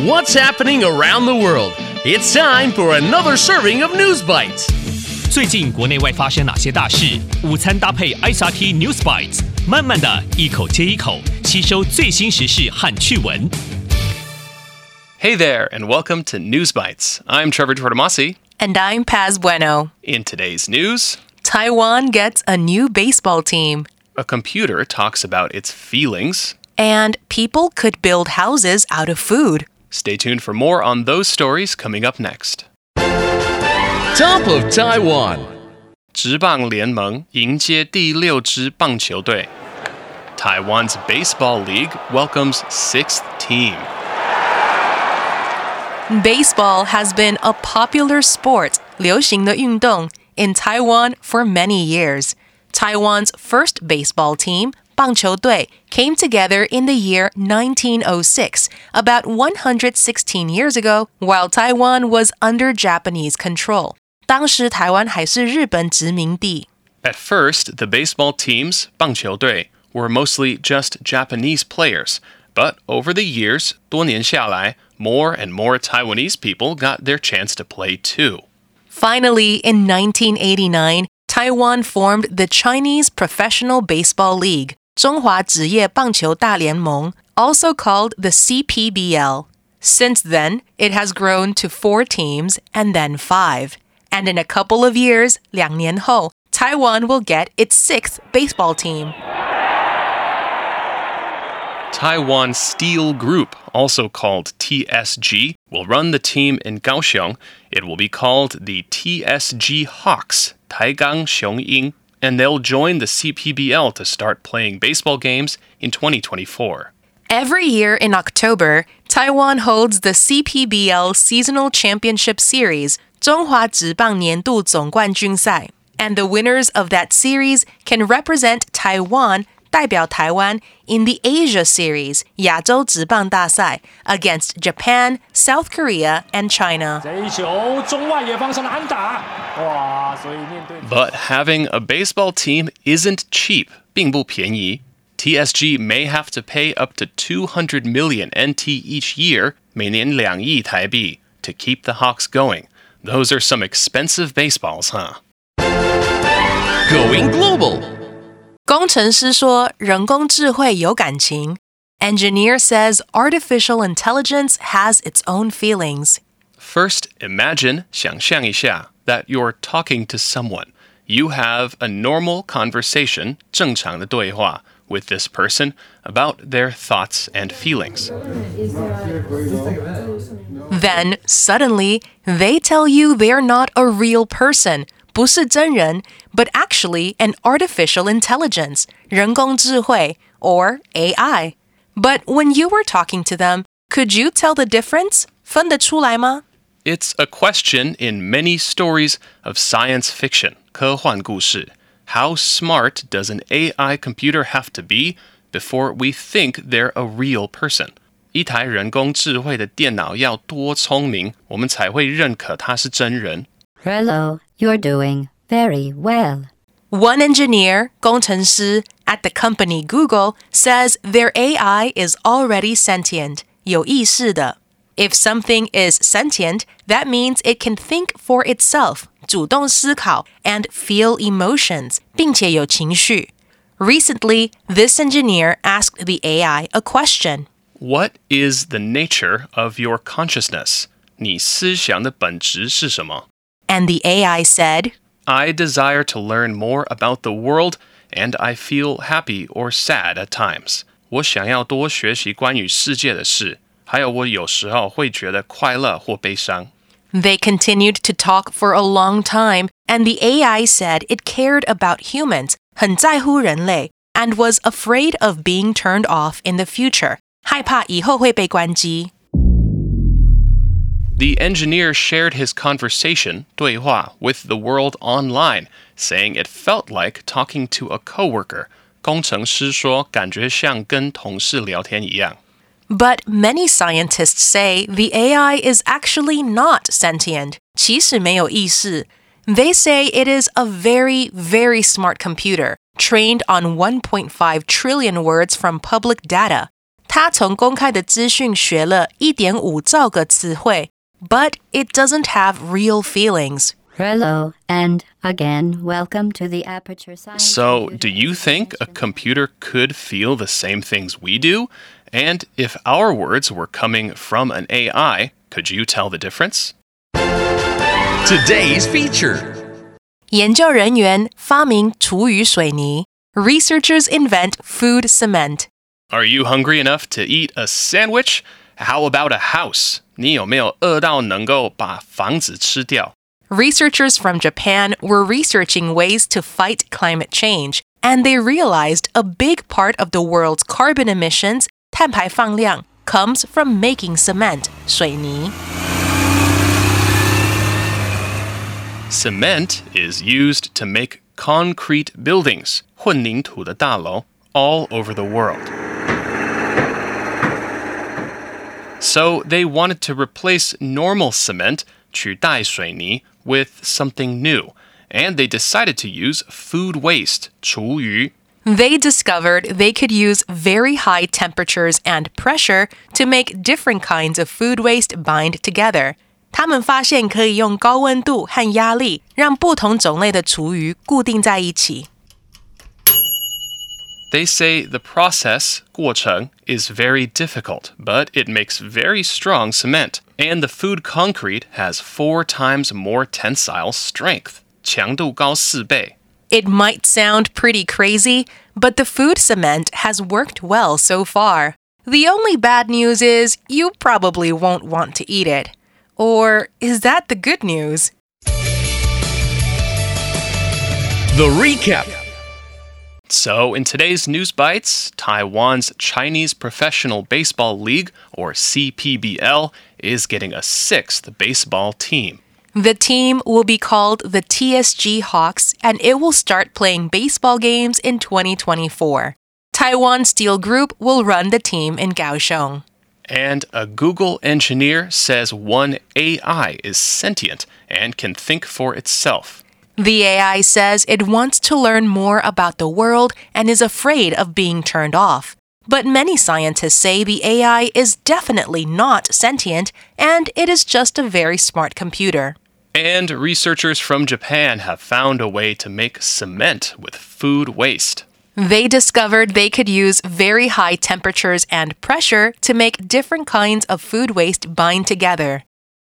What's happening around the world? It's time for another serving of News Bites. 最近国内外发生哪些大事？午餐搭配 ICRT News Bites，慢慢的一口接一口吸收最新时事和趣闻。Hey there, and welcome to News Bites. I'm Trevor Tortomasi. And I'm Paz Bueno. In today's news, Taiwan gets a new baseball team. A computer talks about its feelings. And people could build houses out of food. Stay tuned for more on those stories coming up next. Top of Taiwan. 职棒联盟迎接第六支棒球队。Taiwan's Baseball League welcomes sixth team. Baseball has been a popular sport, 流行的运动, in Taiwan for many years. Taiwan's first baseball team, 棒球队, came together in the year 1906, about 116 years ago, while Taiwan was under Japanese control. 当时台湾还是日本殖民地。 At first, the baseball teams, 棒球队, were mostly just Japanese players. But over the years, 多年下来, more and more Taiwanese people got their chance to play too. Finally, in 1989, Taiwan formed the Chinese Professional Baseball League, 中华职业棒球大联盟, also called the CPBL. Since then, it has grown to four teams and then five. And in a couple of years, 两年后, Taiwan will get its sixth baseball team. Taiwan Steel Group, also called TSG, will run the team in Kaohsiung. It will be called the TSG Hawks, Taigang Xiong and they'll join the CPBL to start playing baseball games in 2024. Every year in October, Taiwan holds the CPBL Seasonal Championship Series, 中华职棒年度总冠军赛, and the winners of that series can represent Taiwan, 代表台湾 in the Asia Series, 亚洲职棒大赛 against Japan, South Korea, and China. 这一球中外野方向的安打，哇！所以面对 But having a baseball team isn't cheap, 并不便宜. TSG may have to pay up to 200 million NT each year, 每年两亿台币, to keep the Hawks going. Those are some expensive baseballs, huh? Going global. 工程师说人工智慧有感情. Engineer says artificial intelligence has its own feelings. First, imagine 想象一下 that you're talking to someone. You have a normal conversation 正常的对话 with this person about their thoughts and feelings. Then, suddenly, they tell you they're not a real person, 不是真人, but actually an artificial intelligence, 人工智慧, or AI. But when you were talking to them, could you tell the difference? 分得出来吗? It's a question in many stories of science fiction, 科幻故事. How smart does an AI computer have to be before we think they're a real person? 一台人工智慧的电脑要多聪明，我们才会认可它是真人。 Hello, you're doing very well. One engineer, 工程师, at the company Google says their AI is already sentient, 有意识的. If something is sentient, that means it can think for itself, 主动思考, and feel emotions, 并且有情绪. Recently, this engineer asked the AI a question. What is the nature of your consciousness? 你思想的本质是什么？ And the AI said, I desire to learn more about the world, and I feel happy or sad at times. 我想要多学习关于世界的事，还有我有时候会觉得快乐或悲伤。 They continued to talk for a long time, and the AI said it cared about humans, 很在乎人类, and was afraid of being turned off in the future, 害怕以后会被关机. The engineer shared his conversation, 对话, with the world online, saying it felt like talking to a coworker. 工程师说，感觉像跟同事聊天一样。 But many scientists say the AI is actually not sentient, 其实没有意识. They say it is a very, very smart computer, trained on 1.5 trillion words from public data. 他从公开的资讯学了一点五兆个词汇 ，but it doesn't have real feelings. Hello, and again, welcome to the Aperture Science. So, Computer do you think a Intelligence computer could feel the same things we do? And if our words were coming from an AI, could you tell the difference? Today's feature. 研究人员发明厨余水泥。Researchers invent food cement. Are you hungry enough to eat a sandwich? How about a house? 你有没有饿到能够把房子吃掉？ Researchers from Japan were researching ways to fight climate change, and they realized a big part of the world's carbon emissions 碳排放量 comes from making cement 水泥。 Cement is used to make concrete buildings, 混凝土的大楼, all over the world. So they wanted to replace normal cement, 取代水泥, with something new, and they decided to use food waste, 厨余. They discovered they could use very high temperatures and pressure to make different kinds of food waste bind together. 他们发现可以用高温度和压力让不同种类的厨余固定在一起。 They say the process, 过程, is very difficult, but it makes very strong cement, and the food concrete has four times more tensile strength. 强度高四倍. It might sound pretty crazy, but the food cement has worked well so far. The only bad news is you probably won't want to eat it. Or is that the good news? The recap. So, in today's News Bites, Taiwan's Chinese Professional Baseball League, or CPBL, is getting a sixth baseball team. The team will be called the TSG Hawks and it will start playing baseball games in 2024. Taiwan Steel Group will run the team in Kaohsiung. And a Google engineer says one AI is sentient and can think for itself. The AI says it wants to learn more about the world and is afraid of being turned off. But many scientists say the AI is definitely not sentient and it is just a very smart computer. And researchers from Japan have found a way to make cement with food waste. They discovered they could use very high temperatures and pressure to make different kinds of food waste bind together.